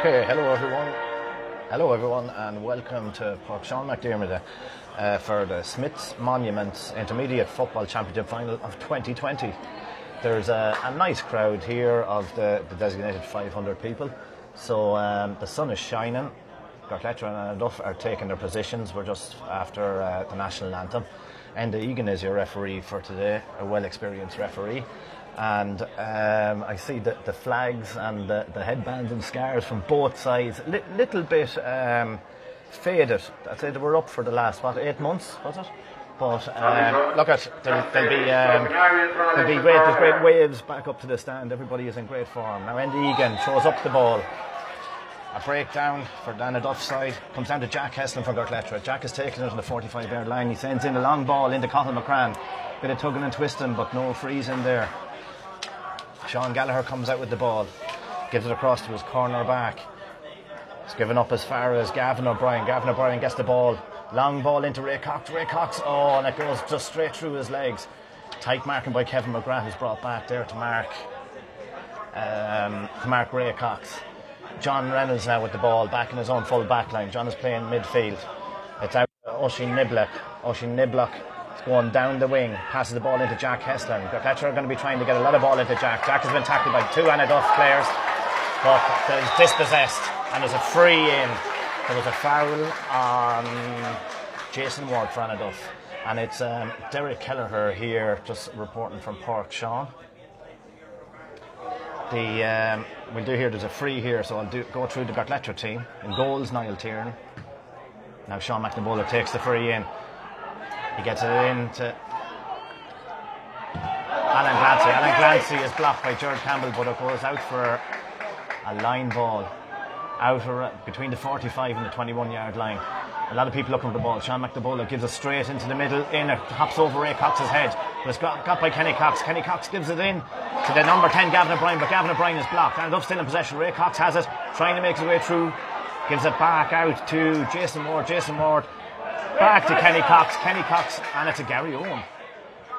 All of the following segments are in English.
Okay, hello everyone. Hello everyone, and welcome to Park Sean McDermott uh, for the Smiths Monuments Intermediate Football Championship Final of 2020. There's a, a nice crowd here of the, the designated 500 people. So um, the sun is shining. Gortletteragh and Duff are taking their positions. We're just after uh, the national anthem. Andy Egan is your referee for today, a well experienced referee and um, I see the, the flags and the, the, headbands and scarves from both sides, li- little bit um, faded. I'd say they were up for the last what eight months, was it? But um, look at there'll, there'll be um, there'll be great there's great waves back up to the stand. Everybody is in great form now. Andy Egan throws up the ball. A breakdown for Dana Duff's side comes down to Jack Heslin for Gortletteragh. Jack is taking it on the 45 yard line. He sends in a long ball into Cathal McCrann. Bit of tugging and twisting, but no freeze in there. Sean Gallagher comes out with the ball, gives it across to his corner back. It's given up as far as Gavin O'Brien. Gavin O'Brien gets the ball. Long ball into Ray Cox. Ray Cox, oh, and it goes just straight through his legs. Tight marking by Kevin McGrath, who's brought back there to mark, um, to mark Ray Cox. John Reynolds now with the ball, back in his own full back line. John is playing midfield. It's out Oisin Niblock. Oisin Niblock going down the wing, passes the ball into Jack Heslin. Fletcher are going to be trying to get a lot of ball into Jack. Jack has been tackled by two Annaduff players, but there's dispossessed, and there's a free in. There was a foul on Jason Ward for Annaduff. And it's um, Derek Kelleher here, just reporting from Park Sean. The um, we'll do here. There's a free here, so I'll do, go through the Gortletteragh team. In goals, Niall Tiernan. Now Sean McNabola takes the free in. He gets it in to Alan Clancy. Alan Clancy is blocked by George Campbell, but it goes out for a line ball out between the 45 and the 21 yard line. A lot of people looking for the ball. Sean McNabola gives it straight into the middle, in it, hops over Ray Cox's head. But it's got, got by Kenny Cox. Kenny Cox gives it in to the number 10, Gavin O'Brien, but Gavin O'Brien is blocked. And up still in possession. Ray Cox has it, trying to make his way through. Gives it back out to Jason Ward. Jason Ward Back to Kenny Cox. Kenny Cox, and it's a Gary Owen.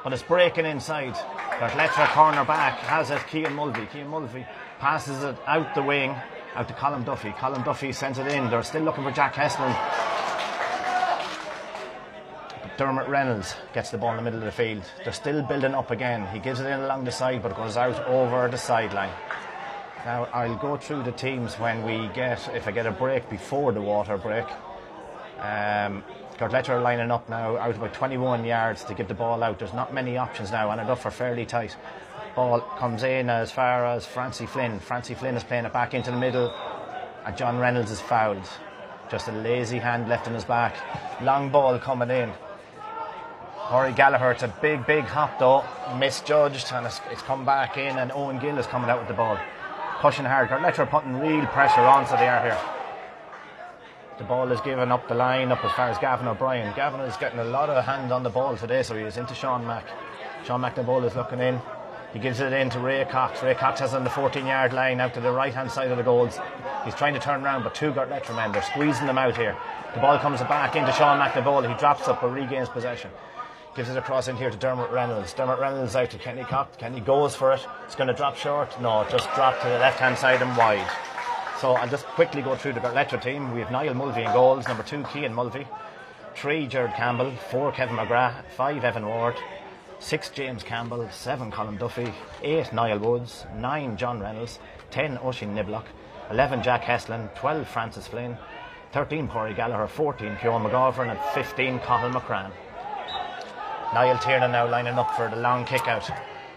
But it's breaking inside. Gortletteragh corner back has it. Kean Mulvey. Kean Mulvey passes it out the wing, out to Colin Duffy. Colin Duffy sends it in. They're still looking for Jack Heslin. Dermot Reynolds gets the ball in the middle of the field. They're still building up again. He gives it in along the side, but goes out over the sideline. Now I'll go through the teams when we get, if I get a break before the water break. Um, Gortletteragh are lining up now out about 21 yards to give the ball out. There's not many options now, and enough are fairly tight. Ball comes in as far as Francie Flynn. Francie Flynn is playing it back into the middle, and John Reynolds is fouled. Just a lazy hand left in his back. Long ball coming in. Corey Gallagher, it's a big, big hop though, misjudged, and it's, it's come back in, and Owen Gill is coming out with the ball. Pushing hard. Gortletteragh are putting real pressure on, so they are here. The ball is given up the line, up as far as Gavin O'Brien. Gavin is getting a lot of hand on the ball today, so he is into Sean Mack. Sean Mack, the ball is looking in. He gives it in to Ray Cox. Ray Cox has on the 14 yard line out to the right hand side of the goals. He's trying to turn around, but two Gortletteragh men, they're squeezing them out here. The ball comes back into Sean Mack, the ball. He drops up but regains possession. Gives it across in here to Dermot Reynolds. Dermot Reynolds out to Kenny Cox. Kenny goes for it. It's going to drop short. No, just drop to the left hand side and wide. So I'll just quickly go through the Gortletteragh team. We have Niall Mulvey in goals, number two, Kean Mulvey, three, Jared Campbell, four, Kevin McGrath, five, Evan Ward, six, James Campbell, seven, Colin Duffy, eight, Niall Woods, nine, John Reynolds, ten, Oisin Niblock, eleven, Jack Heslin, twelve, Francis Flynn, thirteen, Corey Gallagher, fourteen, Kieran McGovern, and fifteen, Cathal McCrann. Niall Tiernan now lining up for the long kick out.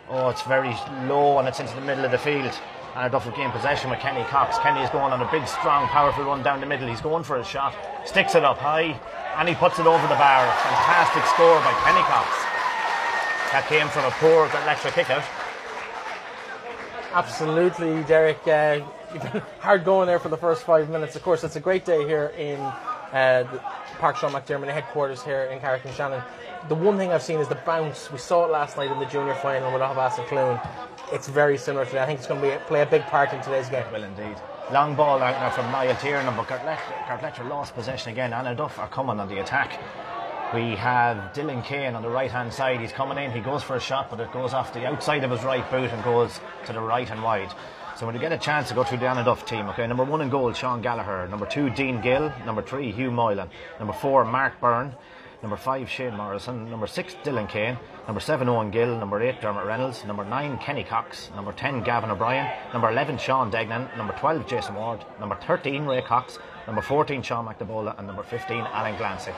Oh, it's very low and it's into the middle of the field Annaduff gain possession with Kenny Cox. Kenny is going on a big, strong, powerful run down the middle. He's going for a shot, sticks it up high, and he puts it over the bar. Fantastic score by Kenny Cox. That came from a poor electric kick out. Absolutely, Derek. Uh, hard going there for the first five minutes. Of course, it's a great day here in uh, Park Sean McDermott headquarters here in Carrick-on-Shannon. The one thing I've seen is the bounce. We saw it last night in the junior final with and Cloone it's very similar to that. I think it's going to be play a big part in today's game. Well, indeed. Long ball out now from Niall Tiernan, but Gortletteragh lost possession again. Annaduff are coming on the attack. We have Dylan Kane on the right hand side. He's coming in. He goes for a shot, but it goes off the outside of his right boot and goes to the right and wide. So when you get a chance to go through the Annaduff team, okay, number one in goal, Sean Gallagher. Number two, Dean Gill. Number three, Hugh Moylan. Number four, Mark Byrne. Number five, Shane Morrison. Number six, Dylan Kane. Number seven, Owen Gill. Number eight, Dermot Reynolds. Number nine, Kenny Cox. Number ten, Gavin O'Brien. Number eleven, Sean Degnan. Number twelve, Jason Ward. Number thirteen, Ray Cox. Number 14, Sean McNabola. And number 15, Alan Glancy.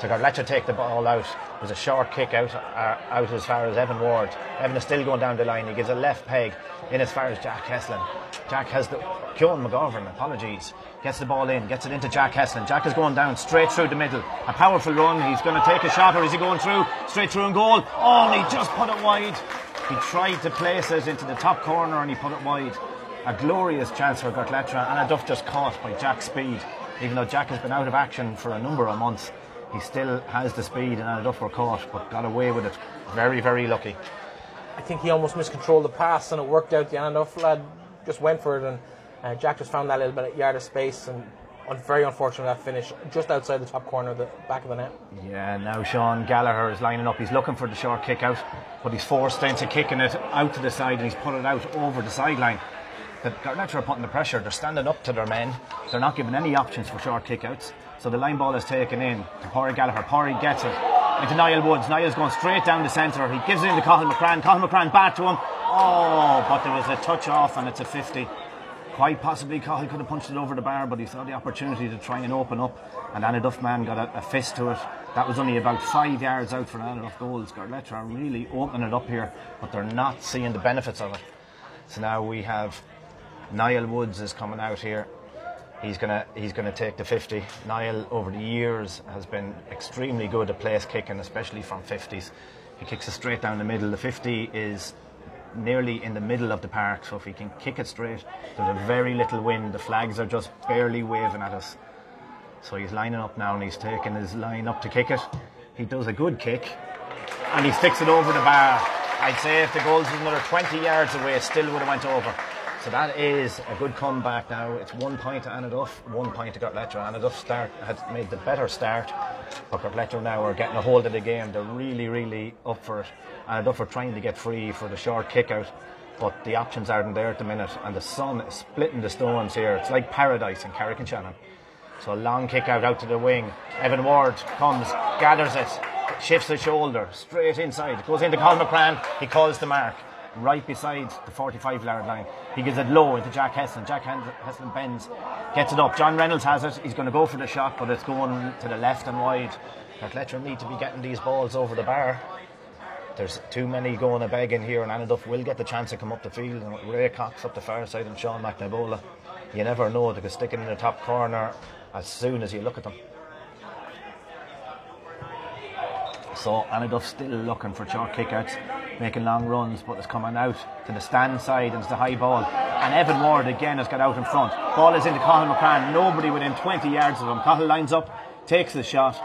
So Gortletteragh take the ball out. There's a short kick out, uh, out as far as Evan Ward. Evan is still going down the line. He gives a left peg in as far as Jack Heslin. Jack has the Kieran McGovern, apologies. Gets the ball in, gets it into Jack Heslin. Jack is going down straight through the middle. A powerful run. He's going to take a shot, or is he going through straight through and goal? Oh, he just put it wide. He tried to place it into the top corner and he put it wide. A glorious chance for Gortletteragh, and a Duff just caught by Jack's speed. Even though Jack has been out of action for a number of months, he still has the speed, and a Duff were caught, but got away with it. Very, very lucky. I think he almost miscontrolled the pass and it worked out. The Annaduff lad just went for it, and uh, Jack just found that little bit of yard of space and. Very unfortunate that finish just outside the top corner of the back of the net. Yeah, now Sean Gallagher is lining up. He's looking for the short kick out, but he's forced into kicking it out to the side and he's put it out over the sideline. The Garnett are putting the pressure. They're standing up to their men. They're not giving any options for short kickouts. So the line ball is taken in to Pori Gallagher. Pori gets it into Niall Woods. Niall's going straight down the centre. He gives it into Cathal McCrann. Cathal McCrann back to him. Oh, but there was a touch off and it's a 50. Quite possibly Cathal could have punched it over the bar, but he saw the opportunity to try and open up. And Anna Duffman got a, a fist to it. That was only about five yards out for Annaduff goals. Gortletteragh are really opening it up here, but they're not seeing the benefits of it. So now we have Niall Woods is coming out here. He's gonna he's gonna take the 50. Niall over the years has been extremely good at place kicking, especially from 50s. He kicks it straight down the middle. The 50 is nearly in the middle of the park, so if he can kick it straight, there's a very little wind. The flags are just barely waving at us. So he's lining up now and he's taking his line up to kick it. He does a good kick and he sticks it over the bar. I'd say if the goal was another 20 yards away, it still would have went over. So that is a good comeback now. It's one point to Annaduff, one point to Gortletteragh. Annaduff start had made the better start, but Gortletteragh now are getting a hold of the game. They're really, really up for it. Annaduff are trying to get free for the short kick out, but the options aren't there at the minute, and the sun is splitting the stones here. It's like paradise in Carrick-on-Shannon. So a long kick out out to the wing. Evan Ward comes, gathers it, shifts the shoulder straight inside. Goes into Cathal McCrann. He calls the mark right beside the 45 yard line. He gives it low into Jack Heslin. Jack Heslin bends, gets it up. John Reynolds has it. He's going to go for the shot, but it's going to the left and wide. Athletic need to be getting these balls over the bar. There's too many going a begging here, and Annaduff will get the chance to come up the field. And Ray Cox up the far side and Sean McNabola, you never know. They could stick it in the top corner as soon as you look at them. So Annaduff still looking for short kickouts, making long runs, but it's coming out to the stand side and it's the high ball. And Evan Ward again has got out in front. Ball is into Cathal McCrann, nobody within 20 yards of him. Cathal lines up, takes the shot,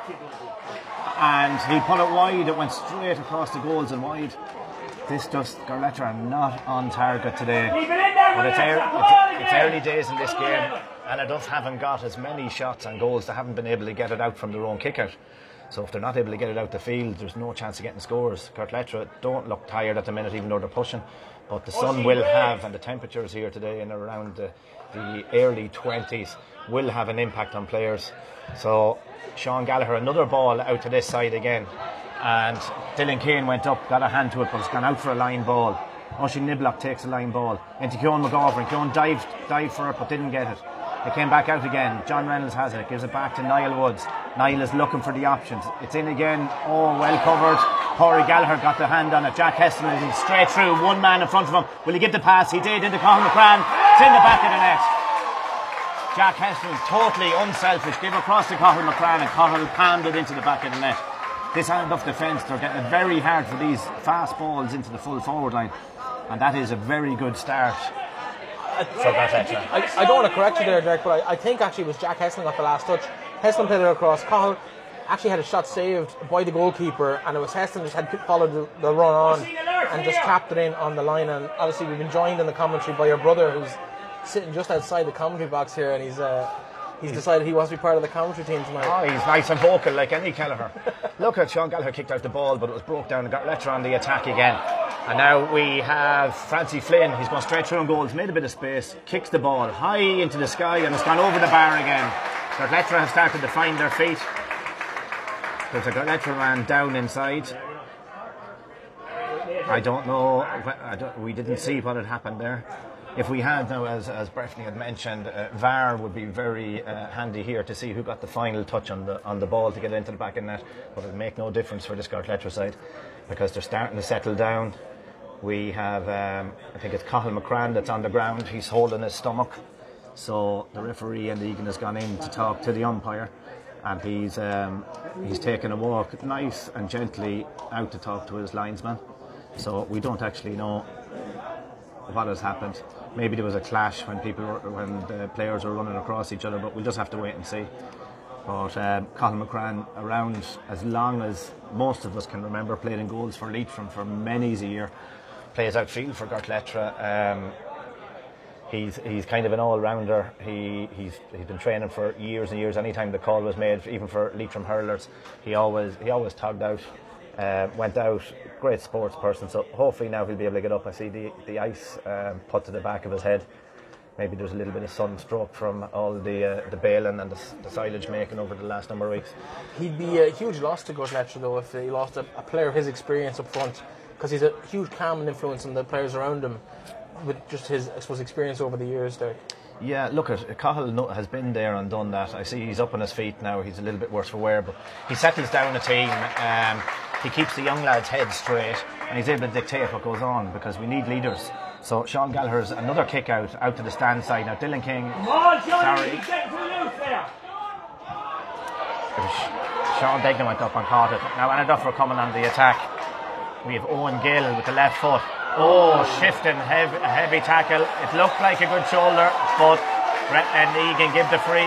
and he put it wide. It went straight across the goals and wide. This just Gortletteragh are not on target today. But it's, ear- it's, it's early days in this game, and Annaduff haven't got as many shots and goals. They haven't been able to get it out from their own kick out. So if they're not able to get it out the field, there's no chance of getting scores. Gortletteragh don't look tired at the minute, even though they're pushing. But the sun will have, and the temperatures here today and around the, the early 20s will have an impact on players. So Sean Gallagher, another ball out to this side again. And Dylan Kane went up, got a hand to it, but it's gone out for a line ball. Oisin Niblock takes a line ball into Keown McGovern. Keown dived, dived for it, but didn't get it. It came back out again. John Reynolds has it, gives it back to Niall Woods. Niall is looking for the options. It's in again. Oh, well covered. Corey Gallagher got the hand on it. Jack Heslin is straight through. One man in front of him. Will he give the pass? He did into Cathal McCrann. It's in the back of the net. Jack Heslin totally unselfish. Gave across to Cathal McCrann and Cathal it into the back of the net. This Annaduff defence, they're getting it very hard for these fast balls into the full forward line. And that is a very good start for Gortletteragh. I, I don't want to correct you there, Derek, but I, I think actually it was Jack Heslin got the last touch. Heslin played it across. Cahill actually had a shot saved by the goalkeeper, and it was Heslin just had followed the, the run on and just tapped it in on the line. And obviously, we've been joined in the commentary by your brother, who's sitting just outside the commentary box here, and he's uh, he's decided he wants to be part of the commentary team tonight. Oh, he's nice and vocal like any Kelleher. Look at Sean Gallagher kicked out the ball, but it was broke down and Gortletteragh on the attack again. And now we have Francie Flynn. He's gone straight through on goals, made a bit of space, kicks the ball high into the sky, and it's gone over the bar again. Gortletteragh have started to find their feet. There's a Gortletteragh man down inside. I don't know. I don't, we didn't see what had happened there. If we had now, as, as Breifne had mentioned, uh, VAR would be very uh, handy here to see who got the final touch on the on the ball to get into the back of net. But it would make no difference for the Gortletteragh side because they're starting to settle down. We have, um, I think it's Cathal McCrann that's on the ground. He's holding his stomach. So the referee and the Egan has gone in to talk to the umpire, and he's um, he's taken a walk nice and gently out to talk to his linesman. So we don't actually know what has happened. Maybe there was a clash when people were, when the players were running across each other, but we'll just have to wait and see. But um, Cathal McCrann, around as long as most of us can remember, played in goals for Leitrim for many a year, plays outfield for Gortletteragh. Um, he's he's kind of an all rounder. He he's he's been training for years and years. Anytime the call was made, even for Leitrim hurlers, he always he always tugged out, uh, went out. Great sports person. So hopefully now he'll be able to get up. I see the the ice um, put to the back of his head. Maybe there's a little bit of sunstroke from all the uh, the baling and the, the silage making over the last number of weeks. He'd be a huge loss to Gortletteragh though if he lost a, a player of his experience up front because he's a huge calming influence on the players around him with just his I suppose experience over the years there. Yeah, look at Cathal has been there and done that. I see he's up on his feet now. He's a little bit worse for wear, but he settles down a team. Um, he keeps the young lads' heads straight, and he's able to dictate what goes on because we need leaders. So Sean Gallagher's another kick out out to the stand side now. Dylan King, on, Johnny, sorry, get to the loose there. Sean Degnan went up and caught it. Now Anna Duffer coming on the attack. We have Owen Gill with the left foot. Oh, shifting, heavy, heavy tackle. It looked like a good shoulder, but Brett and Egan give the free.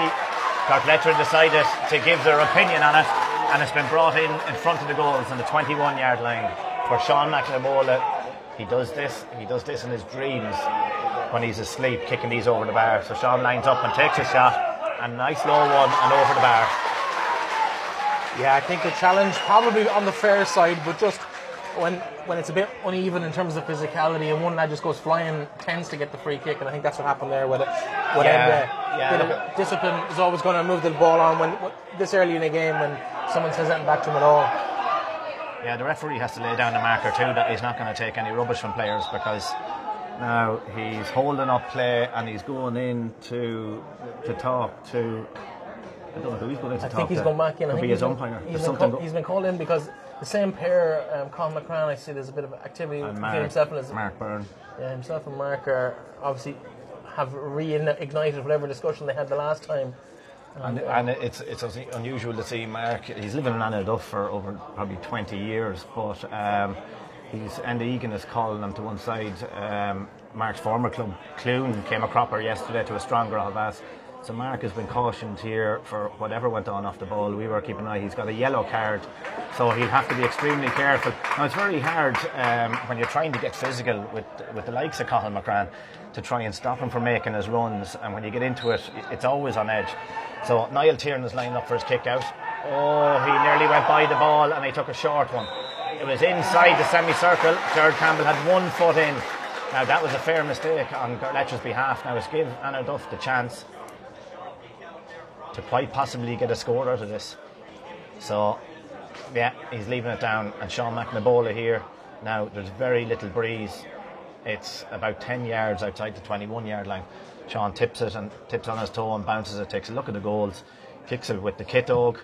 Gortletteragh decided to give their opinion on it, and it's been brought in in front of the goals on the 21 yard line. For Sean McNabola, he does this, he does this in his dreams when he's asleep, kicking these over the bar. So Sean lines up and takes a shot, and nice low one and over the bar. Yeah, I think the challenge probably on the fair side, but just when when it's a bit uneven in terms of physicality and one lad just goes flying, tends to get the free kick, and I think that's what happened there with it. With Yeah, yeah, discipline is always going to move the ball on when when- this early in a game when someone says anything back to him at all. Yeah, the referee has to lay down the marker too that he's not going to take any rubbish from players because now he's holding up play and he's going in to to talk to. I don't know who he's going in to I talk think he's to. gone back in. I Could think be he's his umpire. He's been, call, he's been called in because the same pair, um, Cathal McCrann, I see there's a bit of activity and between Mark, himself and his Mark Byrne. Yeah, himself and Mark are obviously have reignited whatever discussion they had the last time. And, and it's it's unusual to see Mark. He's living in Annaduff for over probably 20 years, but um, he's Andy Egan is calling him to one side. Um, Mark's former club, Cloone, came a cropper yesterday to a stronger Aughavas. So Mark has been cautioned here for whatever went on off the ball. We were keeping an eye. He's got a yellow card, so he'll have to be extremely careful. Now it's very hard um, when you're trying to get physical with with the likes of Cathal McCrann to try and stop him from making his runs. And when you get into it, it's always on edge. So Niall Tiernan is lined up for his kick out. Oh, he nearly went by the ball and he took a short one. It was inside the semicircle. Jared Campbell had one foot in. Now that was a fair mistake on Gortletteragh's behalf. Now it's give Annaduff the chance to quite possibly get a score out of this. So yeah, he's leaving it down and Sean McNabola here. Now there's very little breeze. It's about 10 yards outside the 21 yard line. Sean tips it and tips on his toe and bounces it, takes a look at the goals, kicks it with the kit dog.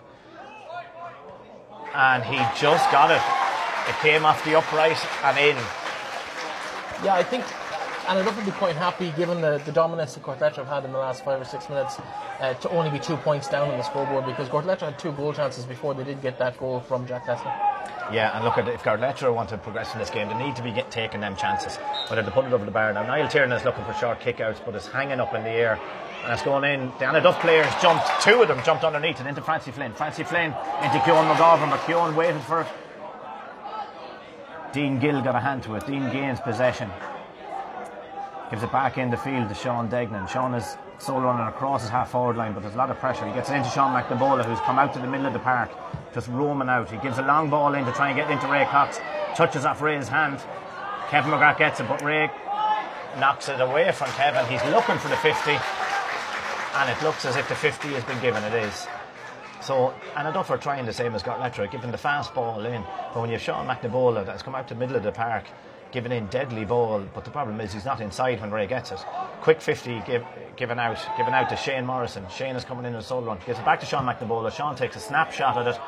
And he just got it. It came off the upright and in. Yeah, I think, and I'd be quite happy given the, the dominance that Gortletteragh have had in the last five or six minutes uh, to only be two points down on the scoreboard because Gortletteragh had two goal chances before they did get that goal from Jack Heslin. Yeah, and look at if Gortletteragh want to progress in this game, they need to be get, taking them chances. Whether they put it over the bar. Now Niall Tiernan is looking for short kickouts, but it's hanging up in the air. And it's going in. The Annaduff players jumped, two of them jumped underneath it into Francie Flynn. Francie Flynn into Keown McGovern, but Keown waited for it. Dean Gill got a hand to it. Dean gains possession. Gives it back in the field to Sean Degnan. Sean is solo running across his half forward line, but there's a lot of pressure. He gets it into Sean McNabola, who's come out to the middle of the park, just roaming out. He gives a long ball in to try and get into Ray Cox. Touches off Ray's hand. Kevin McGrath gets it, but Ray knocks it away from Kevin. He's looking for the 50, and it looks as if the 50 has been given. It is. So, Annaduff are trying the same as Gortletteragh, giving the fast ball in. But when you have Sean McNabola that's come out to the middle of the park, giving in deadly ball, but the problem is he's not inside when Ray gets it. Quick 50 give, given out, given out to Shane Morrison. Shane is coming in a solo run, gives it back to Sean McNabola. Sean takes a snapshot at it,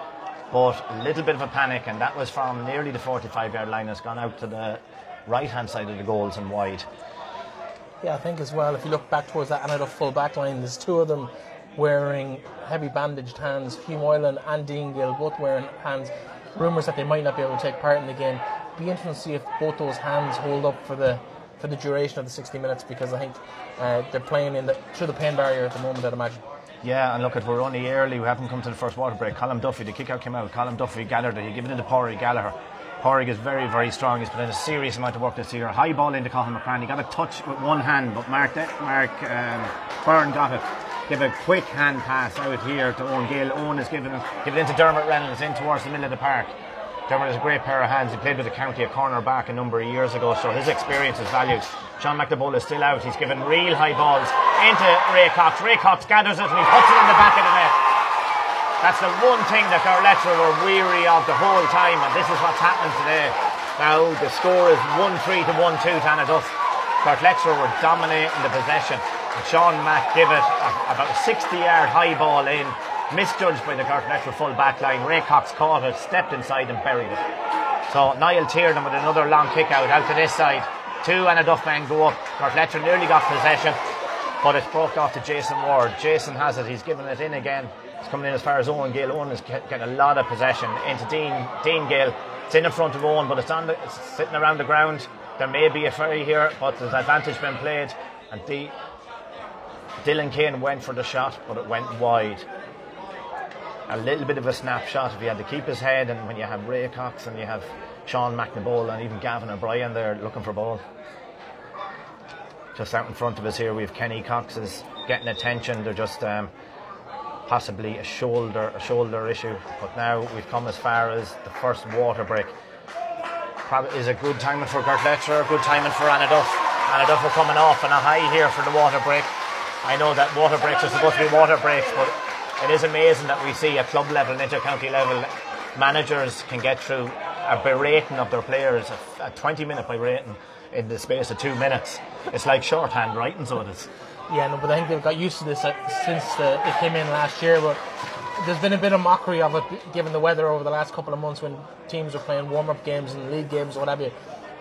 but a little bit of a panic, and that was from nearly the 45 yard line. It's gone out to the right hand side of the goals and wide. Yeah, I think as well, if you look back towards that Annaduff full back line, there's two of them wearing heavy bandaged hands. Hugh Moylan and Dean Gill both wearing hands. Rumours that they might not be able to take part in the game. Be interesting to see if both those hands hold up for the for the duration of the 60 minutes because I think uh, they're playing in the through the pain barrier at the moment. I'd imagine. Yeah, and look at we're only early. We haven't come to the first water break. Colin Duffy, the kick out came out. Colin Duffy gathered it. Given it to Pori Gallagher. Porrig is very, very strong. He's put in a serious amount of work this year. High ball into Cathal McCrann. He got a touch with one hand, but Mark, De- Mark um, Byrne got it. Give a quick hand pass out here to Owen Gale. Owen is giving give it into Dermot Reynolds in towards the middle of the park. Dermot has a great pair of hands. He played with the county a corner back a number of years ago, so his experience is valued. Sean McNabola is still out. He's given real high balls into Ray Cox. Ray Cox gathers it and he puts it in the back of the net. That's the one thing that Gortletteragh were weary of the whole time, and this is what's happening today. Now the score is 1-3 to 1-2 to Annaduff. Gortletteragh were dominating the possession. And Sean Mack give it a, about a 60-yard high ball in, misjudged by the Gortletteragh full back line. Ray Cox caught it, stepped inside and buried it. So Niall Tiernan with another long kick out out to this side. Two Annaduff men go up. Gortletteragh nearly got possession, but it's broke off to Jason Ward. Jason has it. He's given it in again. It's coming in as far as Owen Gale. Owen is getting a lot of possession into Dean Dean Gale. It's in the front of Owen, but it's on the, it's sitting around the ground. There may be a ferry here, but there's advantage been played. And D, Dylan Kane went for the shot, but it went wide. A little bit of a snapshot if he had to keep his head, and when you have Ray Cox and you have Sean McNabola and even Gavin O'Brien there looking for ball. Just out in front of us here, we have Kenny Cox is getting attention. They're just um, possibly a shoulder a shoulder issue. But now we've come as far as the first water break. Probably is a good timing for Gortletteragh, a good timing for Annaduff. Annaduff are coming off on a high here for the water break. I know that water breaks are supposed to be water breaks, but it is amazing that we see at club level and inter-county level managers can get through a berating of their players, a, a 20 minute berating in the space of two minutes. It's like shorthand writing, so it is. Yeah, no, but I think they've got used to this uh, since the, it came in last year. But there's been a bit of mockery of it given the weather over the last couple of months when teams are playing warm up games and league games or whatever.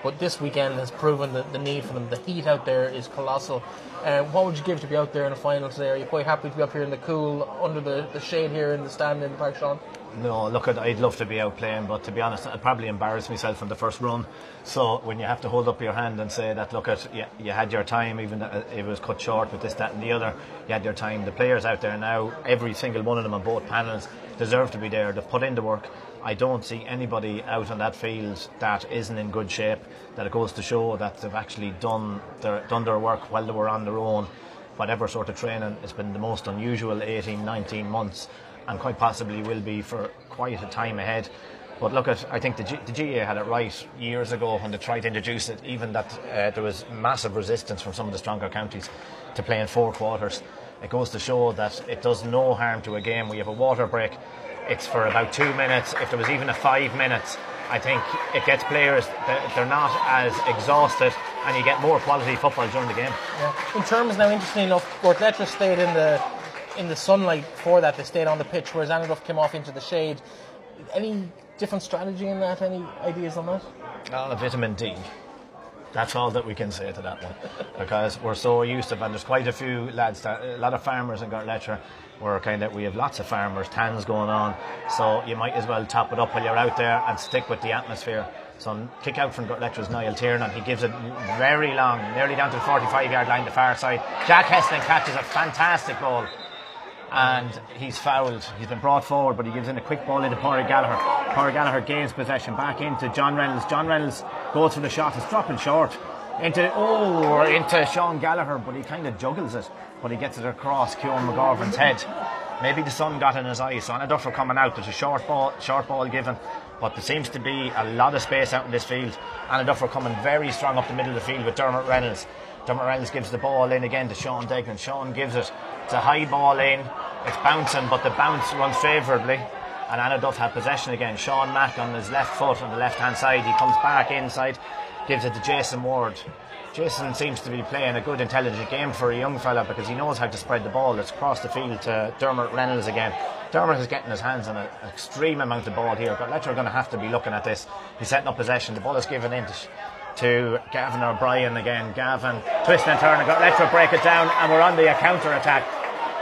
But this weekend has proven the, the need for them. The heat out there is colossal. Uh, what would you give to be out there in a final today? Are you quite happy to be up here in the cool, under the, the shade here in the stand in the Park Sean? No, look, I'd love to be out playing, but to be honest, I'd probably embarrass myself in the first run. So when you have to hold up your hand and say that, look, at you, you had your time, even though it was cut short with this, that, and the other, you had your time. The players out there now, every single one of them on both panels, deserve to be there. They've put in the work. I don't see anybody out on that field that isn't in good shape. That it goes to show that they've actually done their done their work while they were on their own. Whatever sort of training, it's been the most unusual 18, 19 months and quite possibly will be for quite a time ahead. But look at, I think the, G, the GA had it right years ago when they tried to introduce it, even that uh, there was massive resistance from some of the stronger counties to play in four quarters. It goes to show that it does no harm to a game. We have a water break, it's for about two minutes. If there was even a five minutes, I think it gets players, they're not as exhausted and you get more quality football during the game. Yeah. In terms now, interesting enough, Gortletteragh stayed in the in the sunlight for that. They stayed on the pitch, whereas Annaduff came off into the shade. Any different strategy in that? Any ideas on that? Oh, vitamin D. That's all that we can say to that one, because we're so used to. And there's quite a few lads, that, a lot of farmers in Gortletteragh. We're kind of we have lots of farmers, tans going on, so you might as well top it up while you're out there and stick with the atmosphere. So kick out from Gortletteragh's Niall Tiernan. He gives it very long, nearly down to the 45 yard line, the far side. Jack Heslin catches a fantastic ball and he's fouled. He's been brought forward, but he gives in a quick ball into Porry Gallagher. Porry Gallagher gains possession back into John Reynolds. John Reynolds goes for the shot. It's dropping short into oh into Sean Gallagher, but he kind of juggles it, but he gets it across Kieran McGovern's head. maybe the sun got in his eyes. So Annaduff are coming out. There's a short ball, short ball given, but there seems to be a lot of space out in this field. Annaduff are coming very strong up the middle of the field with Dermot Reynolds. Dermot Reynolds gives the ball in again to Sean Degnan. Sean gives it. It's a high ball in. It's bouncing, but the bounce runs favourably. And Annaduff had possession again. Sean Mack on his left foot on the left hand side. He comes back inside, gives it to Jason Ward. Jason seems to be playing a good, intelligent game for a young fella because he knows how to spread the ball. It's across the field to Dermot Reynolds again. Dermot is getting his hands on an extreme amount of ball here. But Letcher are going to have to be looking at this. He's setting up possession. The ball is given in to, to Gavin O'Brien again. Gavin twist and turn. Letcher break it down, and we're on the counter attack.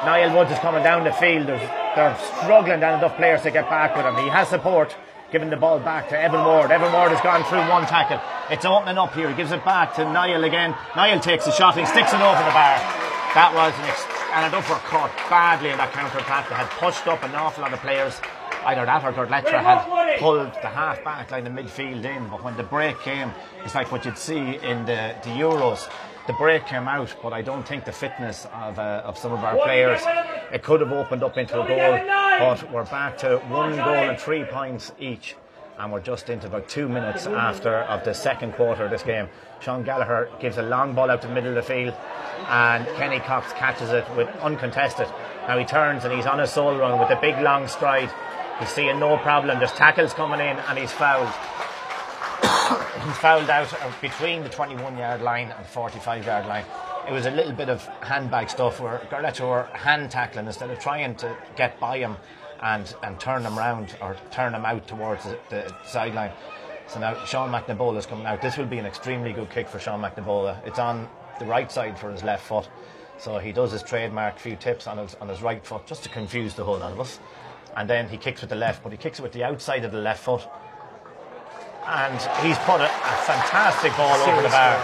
Niall Woods is coming down the field. There's, they're struggling down enough players to get back with him. He has support. Giving the ball back to Evan Ward. Evan Ward has gone through one tackle. It's opening up here. He gives it back to Niall again. Niall takes a shot. He sticks it over the bar. That was an ex- and an caught badly in that counter attack. They had pushed up an awful lot of players. Either that or Gortletteragh had pulled the half back line, the midfield in. But when the break came, it's like what you'd see in the, the Euros the break came out, but I don't think the fitness of, uh, of some of our players, it could have opened up into a goal. But we're back to one goal and three points each. And we're just into about two minutes after of the second quarter of this game. Sean Gallagher gives a long ball out to the middle of the field, and Kenny Cox catches it with uncontested. Now he turns and he's on a sole run with a big long stride. He's seeing no problem. There's tackles coming in, and he's fouled he's fouled out between the 21 yard line and 45 yard line. It was a little bit of handbag stuff where Gortletteragh were hand tackling instead of trying to get by him and, and turn him round or turn him out towards the, the sideline. So now Sean McNabola is coming out. This will be an extremely good kick for Sean McNabola. It's on the right side for his left foot. So he does his trademark few tips on his on his right foot just to confuse the whole lot of us. And then he kicks with the left, but he kicks it with the outside of the left foot and he's put a, a fantastic ball over the bar.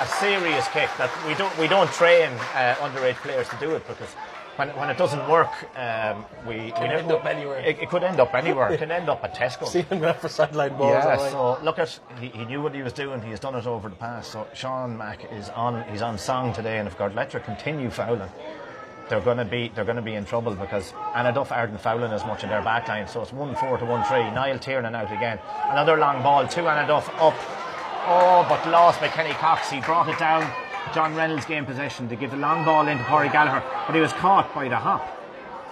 A serious kick that we don't we don't train uh, underage players to do it because when, when it doesn't work, um, we, can we end up anywhere. It, it, could end up anywhere. it can end up at Tesco. See him going for sideline balls. Yeah. Right. So look at he, he, knew what he was doing. He's done it over the past. So Sean Mack is on. He's on song today, and if Gortletteragh continue fouling, they're going to be they're going to be in trouble because Annaduff aren't fouling as much in their back line. So it's one four to one three. Niall Tiernan out again. Another long ball to Annaduff up. Oh, but lost by Kenny Cox. He brought it down. John Reynolds gained possession to give the long ball into Corey Gallagher, but he was caught by the hop.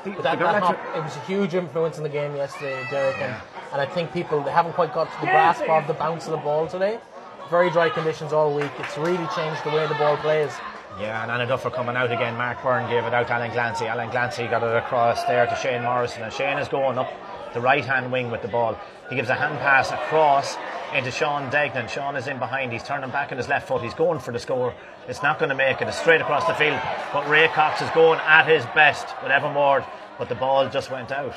The, that, that hop, it was a huge influence in the game yesterday, Derek, and, and I think people they haven't quite got to the grasp of the bounce of the ball today. Very dry conditions all week. It's really changed the way the ball plays. Yeah, and Anna Duffer coming out again. Mark Byrne gave it out to Alan Glancy. Alan Glancy got it across there to Shane Morrison, and Shane is going up the right hand wing with the ball. He gives a hand pass across into Sean Degnan. Sean is in behind. He's turning back on his left foot. He's going for the score. It's not going to make it. It's straight across the field. But Ray Cox is going at his best with Evan Ward, but the ball just went out.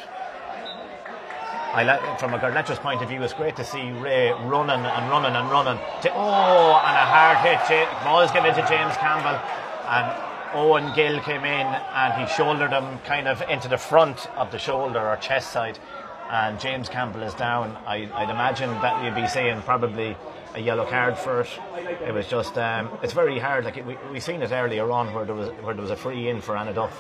I like, from a Gortletteragh's point of view, it's great to see Ray running and running and running. To, oh, and a hard hit. Ball is given to James Campbell, and Owen Gill came in and he shouldered him kind of into the front of the shoulder or chest side. And James Campbell is down. I, would imagine that you'd be seeing probably a yellow card for it. It was just, um, it's very hard. Like it, we we seen it earlier on where there was where there was a free in for Annaduff.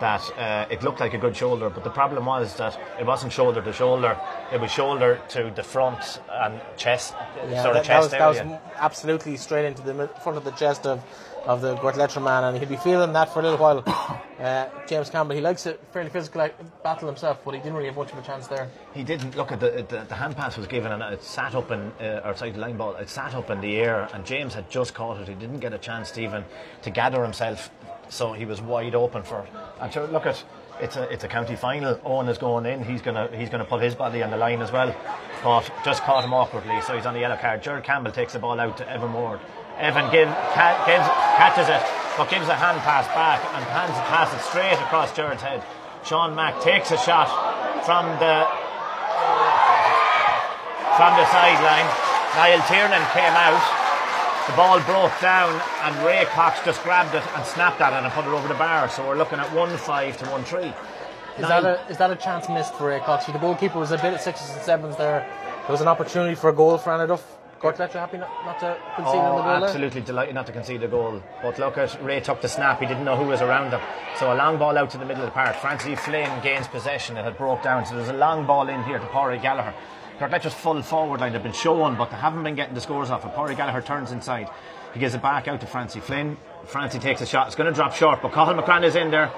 That uh, it looked like a good shoulder, but the problem was that it wasn't shoulder to shoulder. It was shoulder to the front and chest, yeah, sort that, of chest that was, area. That was absolutely straight into the front of the chest of of the Gortletteragh man, and he'll be feeling that for a little while. Uh, James Campbell, he likes a fairly physical battle himself, but he didn't really have much of a chance there. He didn't look at the the, the hand pass was given, and it sat up in uh, or sorry, the line ball. It sat up in the air, and James had just caught it. He didn't get a chance to even to gather himself, so he was wide open for it. And to look at. It's a it's a county final. Owen is going in. He's gonna he's gonna put his body on the line as well, but just caught him awkwardly. So he's on the yellow card. Jared Campbell takes the ball out to Ward. Evan give, ca- gives, catches it, but gives a hand pass back and hands the pass it straight across Jared's head. Sean Mack takes a shot from the from the sideline. Niall Tiernan came out. The ball broke down, and Ray Cox just grabbed it and snapped at it and put it over the bar. So we're looking at one five to one three. Is that a is that a chance missed for Ray Cox? The goalkeeper was a bit at sixes and sevens there. There was an opportunity for a goal for Anna Happy not, not to concede Oh, goal there? absolutely delighted not to concede a goal. But look at Ray took the snap. He didn't know who was around him. So a long ball out to the middle of the park. Francie Flynn gains possession. It had broke down. So there's a long ball in here to Pori Gallagher. Gortletteragh's full forward line have been shown, but they haven't been getting the scores off it. Pori Gallagher turns inside. He gives it back out to Francie Flynn. Francie takes a shot. It's going to drop short, but Cathal McCrann is in there.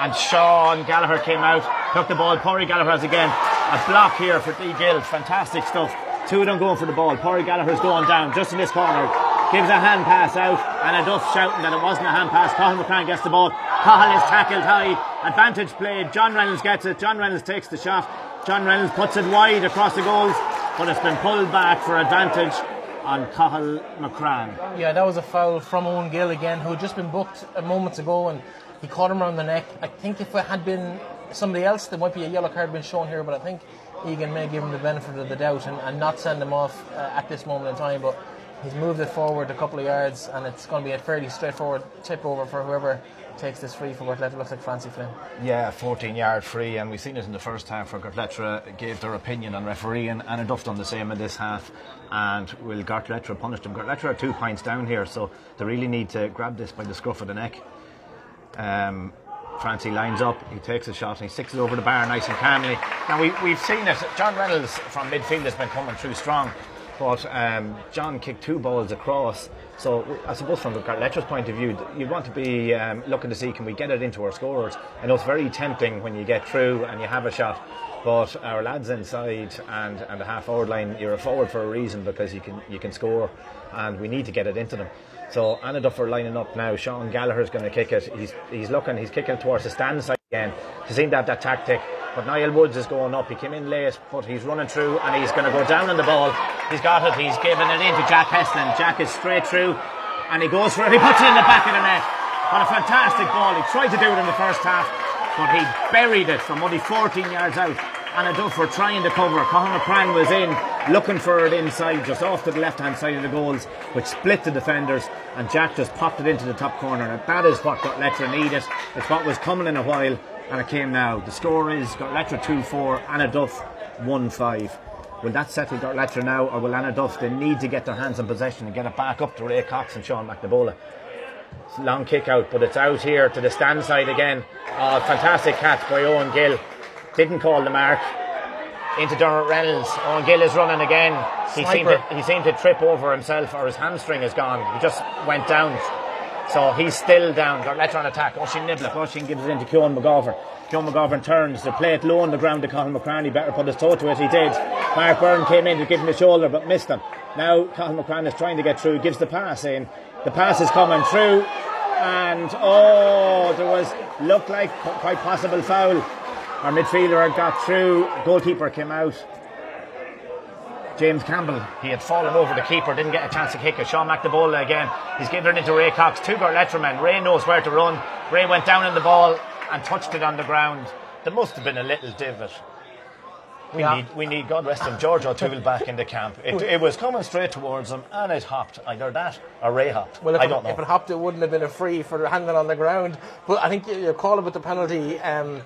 And Sean Gallagher came out, took the ball. Pori Gallagher has again a block here for D. Gill. Fantastic stuff. Two of them going for the ball. Pori Gallagher's going down just in this corner. Gives a hand pass out, and a Duff shouting that it wasn't a hand pass. Cathal McCrann gets the ball. Cathal is tackled high. Advantage played. John Reynolds gets it. John Reynolds takes the shot. John Reynolds puts it wide across the goals, but it's been pulled back for advantage on Cathal McCrann. Yeah, that was a foul from Owen Gill again, who had just been booked a moments ago, and he caught him around the neck. I think if it had been somebody else, there might be a yellow card been shown here, but I think Egan may give him the benefit of the doubt and, and not send him off uh, at this moment in time. But he's moved it forward a couple of yards, and it's going to be a fairly straightforward tip over for whoever takes this free for Gortlet. It looks like Francie Flynn. Yeah, 14 yard free, and we've seen it in the first half where Gortletteragh gave their opinion on refereeing, Annaduff done the same in this half. And will Gortletteragh punish them? Gortletteragh are two points down here, so they really need to grab this by the scruff of the neck. Um, Francie lines up, he takes a shot, and he sticks it over the bar nice and calmly. Now, we, we've seen it. John Reynolds from midfield has been coming through strong, but um, John kicked two balls across. So, I suppose from the Gortletteragh's point of view, you want to be um, looking to see can we get it into our scorers. Know it's very tempting when you get through and you have a shot, but our lads inside and, and the half forward line, you're a forward for a reason because you can you can score, and we need to get it into them. So Annaduff are lining up now. Sean Gallagher's going to kick it. He's he's looking. He's kicking towards the stand side again. He seemed to have that tactic. But Niall Woods is going up. He came in late, but he's running through and he's going to go down on the ball. He's got it. He's given it into Jack Heslin. Jack is straight through and he goes for it. He puts it in the back of the net. What a fantastic ball. He tried to do it in the first half, but he buried it from only 14 yards out. Annaduff were trying to cover. Conor McCran was in, looking for it inside, just off to the left hand side of the goals, which split the defenders, and Jack just popped it into the top corner. And that is what Gortletteragh needed. It's what was coming in a while, and it came now. The score is Gortletteragh 2 4, Annaduff 1 5. Will that settle Letra now, or will Annaduff? They need to get their hands in possession and get it back up to Ray Cox and Sean McNabola. Long kick out, but it's out here to the stand side again. Oh, fantastic catch by Owen Gill. Didn't call the mark. Into Dermot Reynolds. Owen Gill is running again. He seemed, to, he seemed to trip over himself, or his hamstring is gone. He just went down. So he's still down. Letra on attack. Oisin Niblock. Oisin gives it into Keown McGovern. Keown McGovern turns. The play it low on the ground to Cathal McCrann. He better put his toe to it. He did. Mark Byrne came in to give him the shoulder, but missed him. Now Cathal McCrann is trying to get through. Gives the pass in. The pass is coming through. And oh, there was looked like quite possible foul. Our midfielder got through. Goalkeeper came out. James Campbell, he had fallen over the keeper, didn't get a chance to kick it. Sean McNabola again. He's giving it into Ray Cox. Two Letterman. Ray knows where to run. Ray went down in the ball and touched it on the ground. There must have been a little divot. We Yeah. need, we need, God rest him, George O'Toole back in the camp. It, it was coming straight towards him and it hopped. Either that or Ray hopped. Well, if, I it, don't know. if it hopped, it wouldn't have been a free for handling on the ground. But I think you- your call about the penalty, um,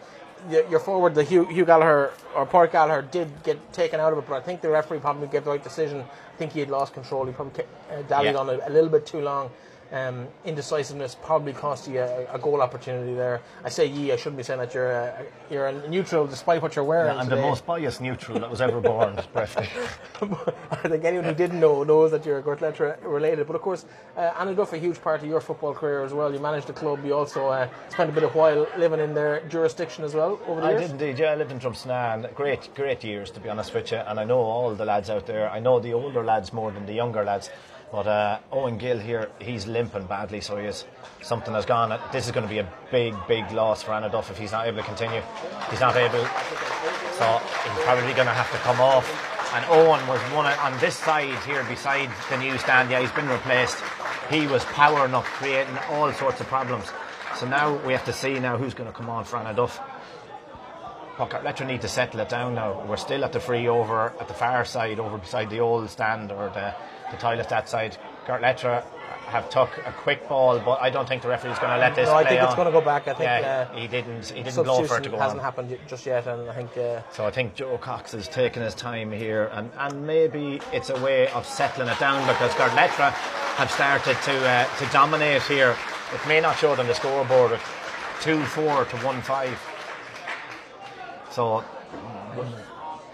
your, your forward, the Hugh, Hugh Gallagher or Port Gallagher, did get taken out of it. But I think the referee probably gave the right decision. I think he had lost control. He probably uh, dallied Yeah. on it a little bit too long. Um, indecisiveness probably cost you a, a goal opportunity there. I say ye. I shouldn't be saying that you're a, you're a neutral despite what you're wearing. I'm the today. most biased neutral that was ever born, Brefty. I think anyone who didn't know knows that you're Gortletteragh related. But of course, uh, Annaduff, a huge part of your football career as well. You managed the club. You also uh, spent a bit of while living in their jurisdiction as well over the I years. did indeed, yeah. I lived in Drumsna. Great, great years, to be honest with you. And I know all the lads out there. I know the older lads more than the younger lads. But uh, Owen Gill here, he's limping badly, so he is. Something has gone. This is going to be a big, big loss for Annaduff if he's not able to continue. He's not able. So he's probably going to have to come off. And Owen was one on this side here beside the new stand. Yeah, he's been replaced. He was powering up, creating all sorts of problems. So now we have to see now who's going to come on for Annaduff. Letra need to settle it down now. We're still at the free over at the far side, over beside the old stand or the, the toilet that side. Letra have took a quick ball, but I don't think the referee is going to let this No, I think it's going to go back. I think yeah, uh, he didn't. He didn't blow for it to go hasn't on. happened just yet, and I think uh, So I think Joe Cox is taking his time here, and, and maybe it's a way of settling it down because Gortletteragh have started to uh, to dominate here. It may not show on the scoreboard, at two four to one five. So,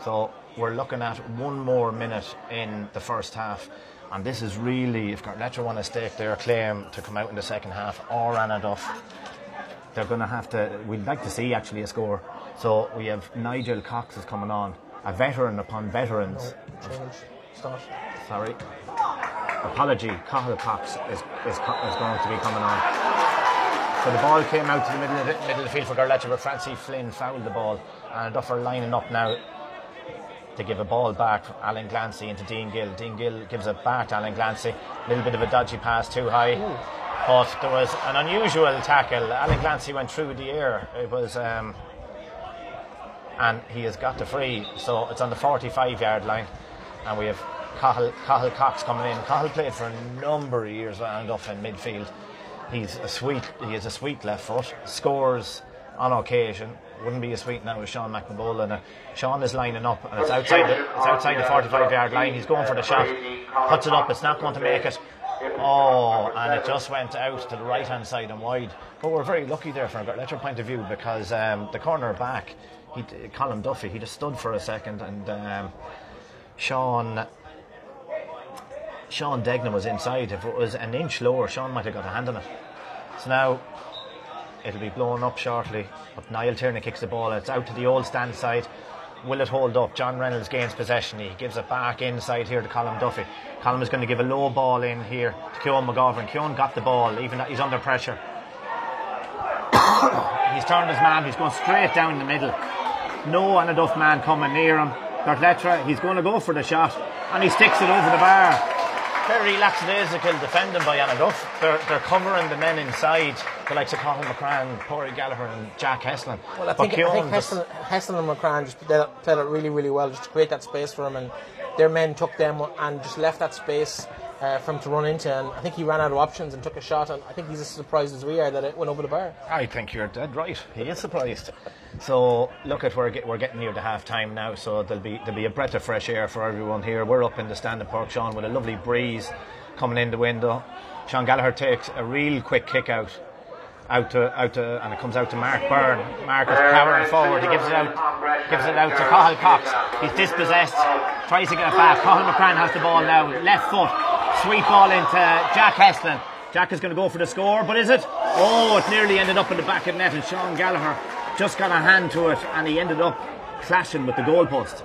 so we're looking at one more minute in the first half, and this is really if Gortletteragh want to stake their claim to come out in the second half or Annaduff they're going to have to. We'd like to see actually a score. So we have Nigel Cox is coming on, a veteran upon veterans. change. Start. Sorry, apology. Cathal Cox is, is is going to be coming on. So the ball came out to the middle of the, middle of the field for Gortletteragh, but Francie Flynn fouled the ball, and Duffer lining up now to give a ball back from Alan Glancy into Dean Gill. Dean Gill gives it back to Alan Glancy. A little bit of a dodgy pass too high. But there was an unusual tackle. Alan Glancy went through the air. It was, um, and he has got the free. So it's on the 45 yard line. And we have Cathal, Cathal Cox coming in. Cathal played for a number of years and up in midfield. He's a sweet, he is a sweet left foot. Scores on occasion. Wouldn't be as sweet now as Sean McNabola. And uh, Sean is lining up, and it's outside the it's outside the 45 yard line. He's going for the shot, puts it up. It's not going to make it. Oh, and it just went out to the right hand side and wide. But we're very lucky there from a Gortletteragh point of view because um, the corner back, he, Colin Duffy, he just stood for a second and um, Sean. Sean Degnan was inside. If it was an inch lower, Sean might have got a hand on it. So now it'll be blown up shortly. But Niall Tierney kicks the ball. It's out to the old stand side. Will it hold up? John Reynolds gains possession. He gives it back inside here to Colin Duffy. Colin is going to give a low ball in here to Keown McGovern. Keown got the ball, even though he's under pressure. he's turned his man. He's going straight down the middle. No Annaduff man coming near him. Gortletteragh, he's going to go for the shot, and he sticks it over the bar. Very lackadaisical defending by Annaduff. They're, they're covering the men inside, the likes of Colin McCrann, Corey Gallagher, and Jack Heslin. Well, I think, I think Heslin, Heslin and McCrann just played, it- played it really, really well just to create that space for him, and their men took them and just left that space uh, run into. And I think he ran out of options and took a shot, and I think he's as surprised as we are that it went over the bar. I think you're dead right. He is surprised. So look at we're, get, we're getting near the half time now. So there'll be there'll be a breath of fresh air for everyone here. We're up in the stand at Pairc Sean with a lovely breeze coming in the window. Sean Gallagher takes a real quick kick out. Out to, out to, and it comes out to Mark Byrne. Mark is powering forward. He gives it out, gives it out to Cathal Cox. He's dispossessed, tries to get it back. Cathal McCrann has the ball now, left foot, sweet ball into Jack Heslin. Jack is going to go for the score, but is it? Oh, it nearly ended up in the back of net, and Sean Gallagher just got a hand to it, and he ended up clashing with the goalpost.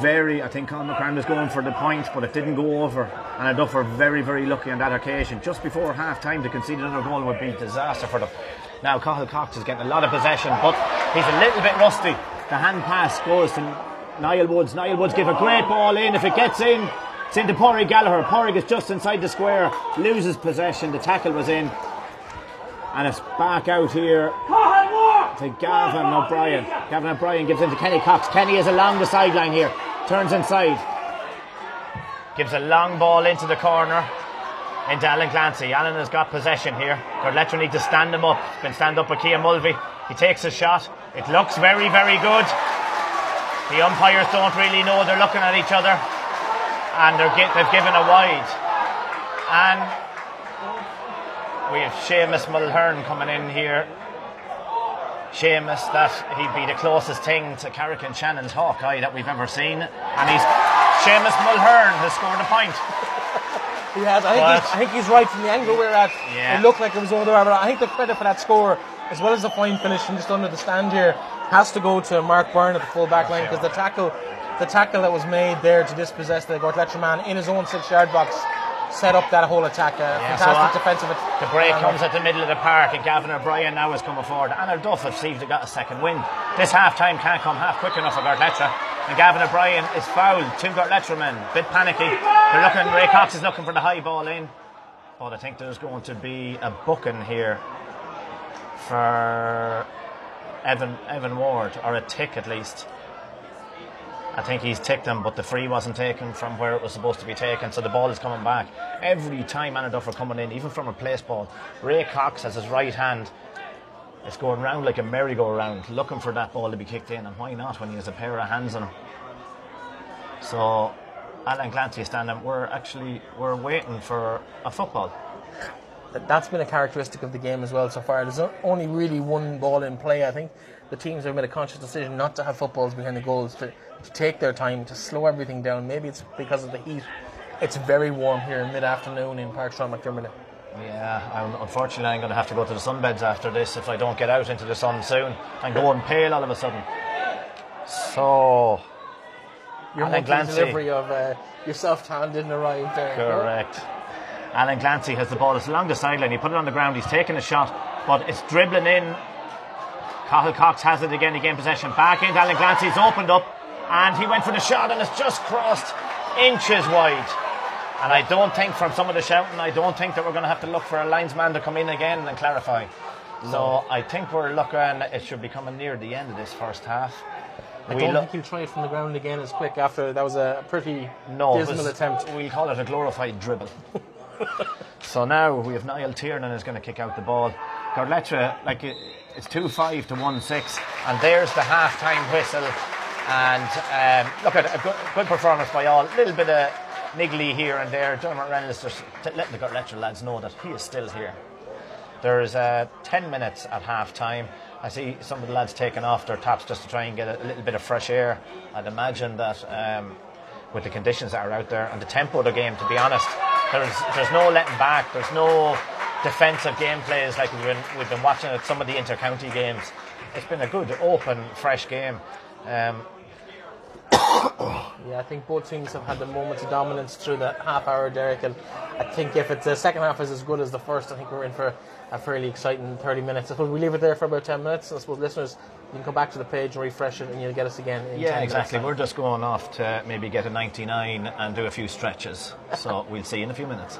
Very, I think Colin McCrann was going for the point, but it didn't go over. Annaduff were very, very lucky on that occasion. Just before half time to concede another goal would be a disaster for them. Now, Cathal Cox is getting a lot of possession, but he's a little bit rusty. The hand pass goes to Niall Woods. Niall Woods give a great ball in. If it gets in, it's into Porrig Gallagher. Porrig is just inside the square, loses possession. The tackle was in. And it's back out here to Gavin O'Brien. Gavin O'Brien gives in to Kenny Cox. Kenny is along the sideline here, turns inside, gives a long ball into the corner into Alan Clancy. Alan has got possession here. Gortletteragh need to stand him up. Been stand up with Kean Mulvey. He takes a shot. It looks very, very good. The umpires don't really know. They're looking at each other, and they're gi- they've given a wide. And we have Seamus Mulhern coming in here. Seamus, that he'd be the closest thing to Carrick-on-Shannon's Hawkeye that we've ever seen. And he's Seamus Mulhern has scored a point. He has. I think, I think he's right from the angle we're at. Yeah. It looked like it was over the but I think the credit for that score, as well as the fine finish from just under the stand here, has to go to Mark Byrne at the full back line because the tackle, the tackle that was made there to dispossess the Gortletteragh man in his own six-yard box, set up that whole attack. A Yeah, so fantastic I- defensive. The break and- comes at the middle of the park, and Gavin O'Brien now has come forward. Annaduff have Steve got a second win. This half time can't come half quick enough for Gortletteragh. And Gavin O'Brien is fouled. Two Gortletteragh men, bit panicky. They're looking. Ray Cox is looking for the high ball in. But I think there's going to be a booking here for Evan Evan Ward, or a tick at least. I think he's ticked him, but the free wasn't taken from where it was supposed to be taken, so the ball is coming back. Every time Annaduff are coming in, even from a place ball, Ray Cox has his right hand. It's going round like a merry-go-round, looking for that ball to be kicked in, and why not when he has a pair of hands on him? So, Alan Clancy is standing. We're actually we're waiting for a football. That- That's been a characteristic of the game as well so far. There's only really one ball in play. I think the teams have made a conscious decision not to have footballs behind the goals, to, to take their time, to slow everything down. Maybe it's because of the heat. It's very warm here in mid-afternoon in Pairc Sean McDermott. Yeah, I'm, unfortunately, I'm going to have to go to the sunbeds after this if I don't get out into the sun soon. I'm going pale all of a sudden. So, Your Alan Clancy. delivery of uh, yourself tan didn't arrive there. correct. Alan Clancy has the ball. It's along the sideline. He put it on the ground. He's taking a shot, but it's dribbling in. Cathal Cox has it again. He gained possession. Back in. Alan Glancy's opened up, and he went for the shot, and it's just crossed inches wide. And I don't think, from some of the shouting, I don't think that we're going to have to look for a linesman to come in again and clarify. So I think we're looking. And it should be coming near the end of this first half. I We don't look- think he'll try it from the ground again as quick after that was a pretty No, dismal attempt. We'll call it a glorified dribble. so now we have Niall Tiernan is going to kick out the ball. Gortletteragh, like it's two five to one six, and there's the half time whistle. And um, look at a good, good performance by all. A little bit of niggly here and there. Dermot Reynolds just letting the Gortletteragh lads know that he is still here. There's uh, 10 minutes at half time. I see some of the lads taking off their tops just to try and get a, little bit of fresh air. I'd imagine that um, with the conditions that are out there and the tempo of the game, to be honest, there's, there's no letting back. There's no defensive game plays like we've been, we've been watching at some of the inter-county games. It's been a good, open, fresh game. Um, Yeah, I think both teams have had the moments of dominance through the half hour, Derek. And I think if it's the second half is as good as the first, I think we're in for a fairly exciting 30 minutes. I suppose we leave it there for about 10 minutes. I suppose listeners, you can come back to the page and refresh it, and you'll get us again. In yeah, minutes exactly. We're just going off to maybe get a 99 and do a few stretches. So we'll see you in a few minutes.